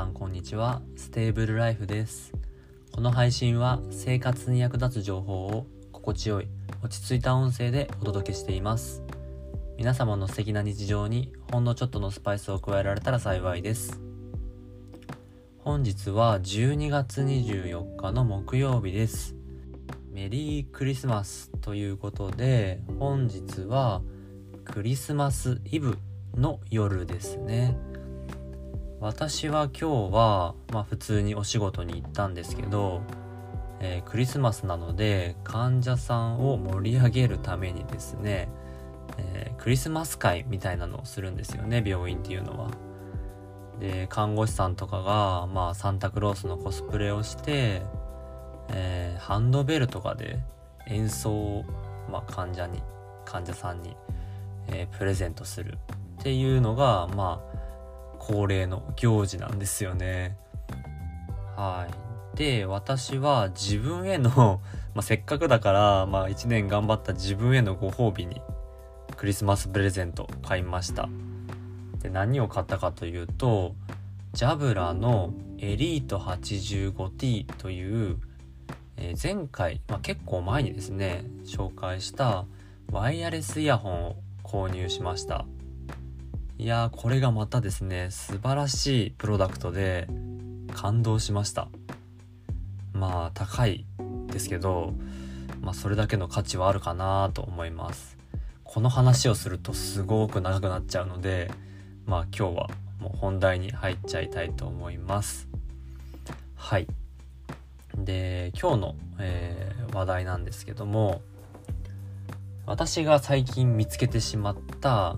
さんこんにちは。ステーブルライフです。この配信は生活に役立つ情報を心地よい落ち着いた音声でお届けしています。皆様の素敵な日常にほんのちょっとのスパイスを加えられたら幸いです。本日は12月24日の木曜日です。メリークリスマスということで本日はクリスマスイブの夜ですね。私は今日は、まあ、普通にお仕事に行ったんですけど、えー、クリスマスなので患者さんを盛り上げるためにですね、えー、クリスマス会みたいなのをするんですよね病院っていうのは。で看護師さんとかが、まあ、サンタクロースのコスプレをして、えー、ハンドベルとかで演奏を、まあ、患者に患者さんに、えプレゼントするっていうのがまあ恒例の行事なんですよね。はい。で、私は自分への まあ、せっかくだから、まあ一年頑張った自分へのご褒美にクリスマスプレゼント買いました。で、何を買ったかというと、ジャブラのエリート 85T という、えー、前回、まあ、結構前にですね、紹介したワイヤレスイヤホンを購入しました。いやーこれがまたですね素晴らしいプロダクトで感動しました。まあ高いですけど、まあ、それだけの価値はあるかなと思います。この話をするとすごく長くなっちゃうのでまあ今日はもう本題に入っちゃいたいと思います。はい。で今日の、えー、話題なんですけども私が最近見つけてしまった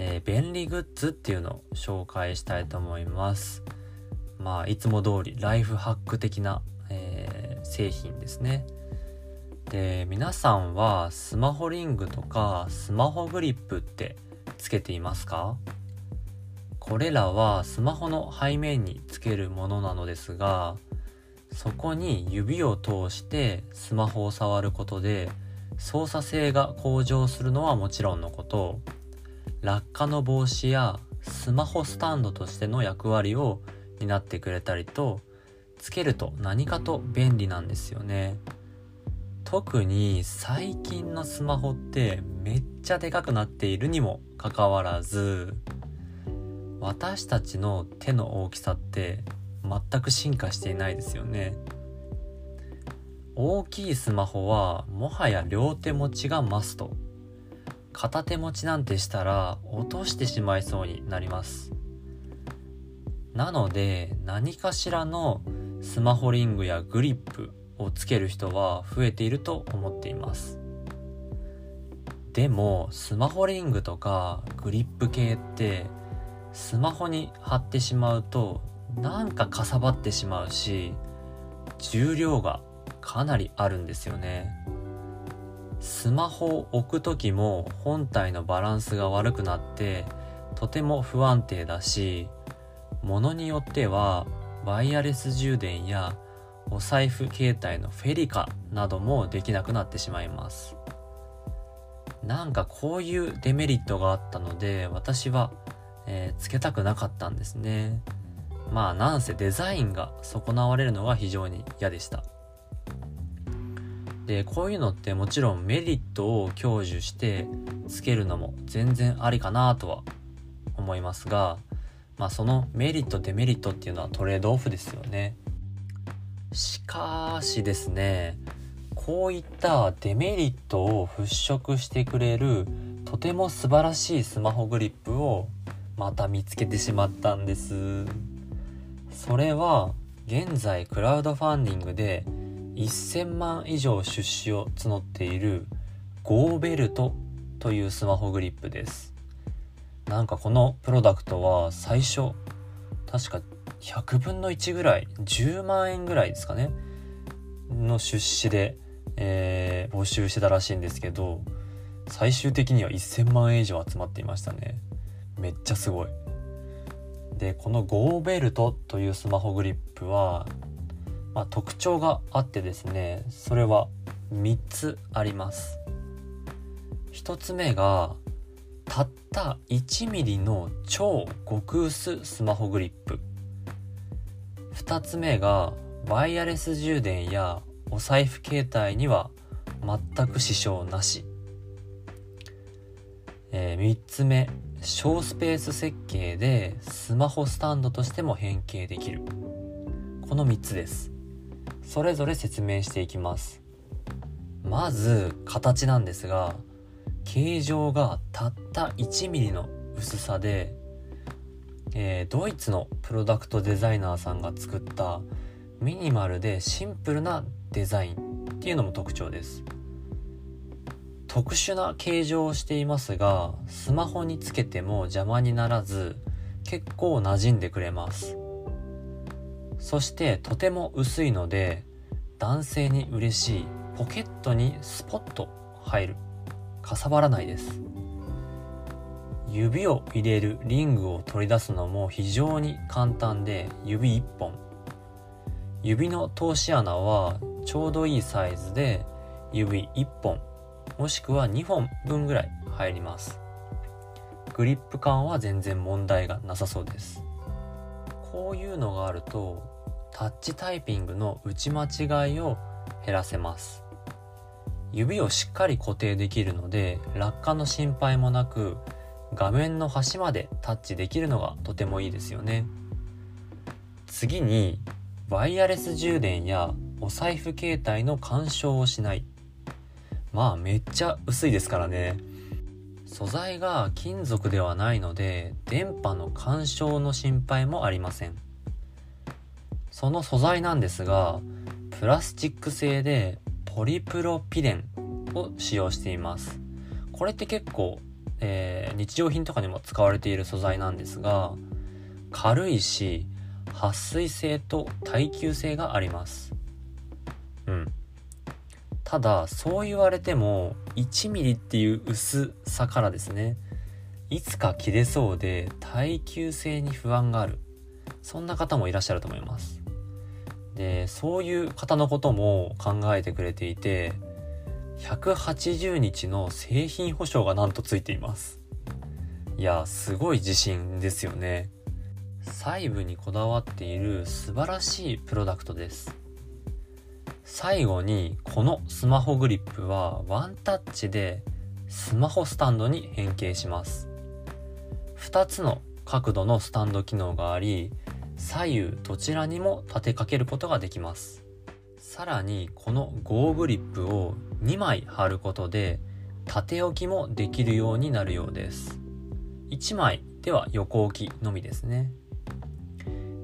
えー、便利グッズっていうのを紹介したいと思います。まあ、いつも通りライフハック的な、えー、製品ですね。で、皆さんはスマホリングとかスマホグリップってつけていますか？これらはスマホの背面につけるものなのですが、そこに指を通してスマホを触ることで操作性が向上するのはもちろんのこと、落下の防止やスマホスタンドとしての役割を担ってくれたりとつけると何かと便利なんですよね。特に最近のスマホってめっちゃでかくなっているにもかかわらず私たちの手の大きさって全く進化していないですよね。大きいスマホはもはや両手持ちがマスト。片手持ちなんてしたら落としてしまいそうになります。なので何かしらのスマホリングやグリップをつける人は増えていると思っています。でもスマホリングとかグリップ系ってスマホに貼ってしまうとなんかかさばってしまうし重量がかなりあるんですよね。スマホを置く時も本体のバランスが悪くなってとても不安定だし物によってはワイヤレス充電やお財布携帯のフェリカなどもできなくなってしまいます。なんかこういうデメリットがあったので私は、えー、つけたくなかったんですね。まあなんせデザインが損なわれるのが非常に嫌でした。でこういうのってもちろんメリットを享受してつけるのも全然ありかなとは思いますがまあそのメリットデメリットっていうのはトレードオフですよね。しかしですねこういったデメリットを払拭してくれるとても素晴らしいスマホグリップをまた見つけてしまったんです。それは現在クラウドファンディングで1000万以上出資を募っているゴーベルトというスマホグリップです。なんかこのプロダクトは最初確か100分の1ぐらい10万円ぐらいですかねの出資で、えー、募集してたらしいんですけど最終的には1000万円以上集まっていましたね。めっちゃすごい。でこのゴーベルトというスマホグリップはまあ、特徴があってですねそれは3つあります。1つ目がたった 1mm の超極薄スマホグリップ。2つ目がワイヤレス充電やお財布携帯には全く支障なし、えー、3つ目小スペース設計でスマホスタンドとしても変形できる。この3つです。それぞれ説明していきます。まず形なんですが形状がたった1ミリの薄さで、えー、ドイツのプロダクトデザイナーさんが作ったミニマルでシンプルなデザインっていうのも特徴です。特殊な形状をしていますがスマホにつけても邪魔にならず結構馴染んでくれます。そしてとても薄いので男性に嬉しいポケットにスポッと入る。かさばらないです。指を入れるリングを取り出すのも非常に簡単で指1本。指の通し穴はちょうどいいサイズで指1本もしくは2本分ぐらい入ります。グリップ感は全然問題がなさそうです。こういうのがあるとタッチタイピングの打ち間違いを減らせます。指をしっかり固定できるので落下の心配もなく画面の端までタッチできるのがとてもいいですよね。次にワイヤレス充電やお財布携帯の干渉をしない。まあめっちゃ薄いですからね。素材が金属ではないので電波の干渉の心配もありません。その素材なんですがプラスチック製でポリプロピレンを使用しています。これって結構、えー、日用品とかにも使われている素材なんですが軽いし撥水性と耐久性があります。うん。ただそう言われても1ミリっていう薄さからですねいつか切れそうで耐久性に不安がある。そんな方もいらっしゃると思います。でそういう方のことも考えてくれていて180日の製品保証がなんとついています。いやすごい自信ですよね。細部にこだわっている素晴らしいプロダクトです。最後にこのスマホグリップはワンタッチでスマホスタンドに変形します。2つの角度のスタンド機能があり左右どちらにも立てかけることができます。さらにこのゴーグリップを2枚貼ることで縦置きもできるようになるようです。1枚では横置きのみですね。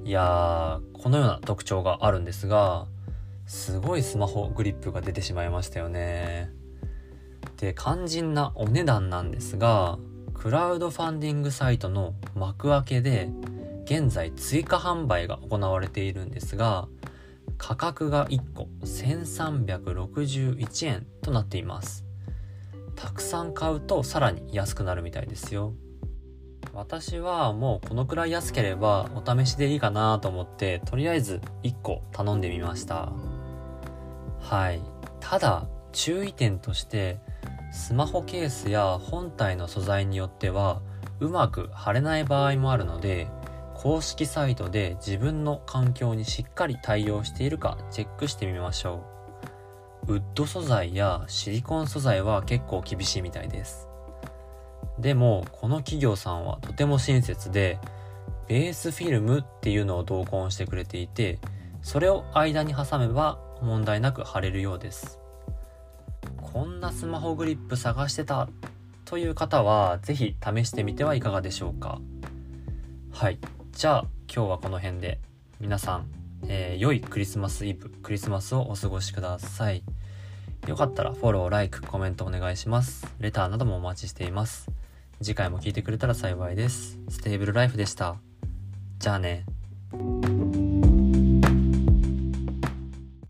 いやー、このような特徴があるんですが、すごいスマホグリップが出てしまいましたよね。で、肝心なお値段なんですが、クラウドファンディングサイトの幕開けで、現在追加販売が行われているんですが、価格が1個1361円となっています。たくさん買うとさらに安くなるみたいですよ。私はもうこのくらい安ければお試しでいいかなと思ってとりあえず1個頼んでみましたはい。ただ注意点としてスマホケースや本体の素材によってはうまく貼れない場合もあるので公式サイトで自分の環境にしっかり対応しているかチェックしてみましょう。ウッド素材やシリコン素材は結構厳しいみたいです。でもこの企業さんはとても親切でベースフィルムっていうのを同梱してくれていてそれを間に挟めば問題なく貼れるようですこんなスマホグリップ探してたという方は是非試してみてはいかがでしょうかはいじゃあ今日はこの辺で皆さん、えー、良いクリスマスイブクリスマスをお過ごしくださいよかったらフォロー、ライク、コメントお願いします。レターなどもお待ちしています。次回も聞いてくれたら幸いです。ステーブルライフでした。じゃあね。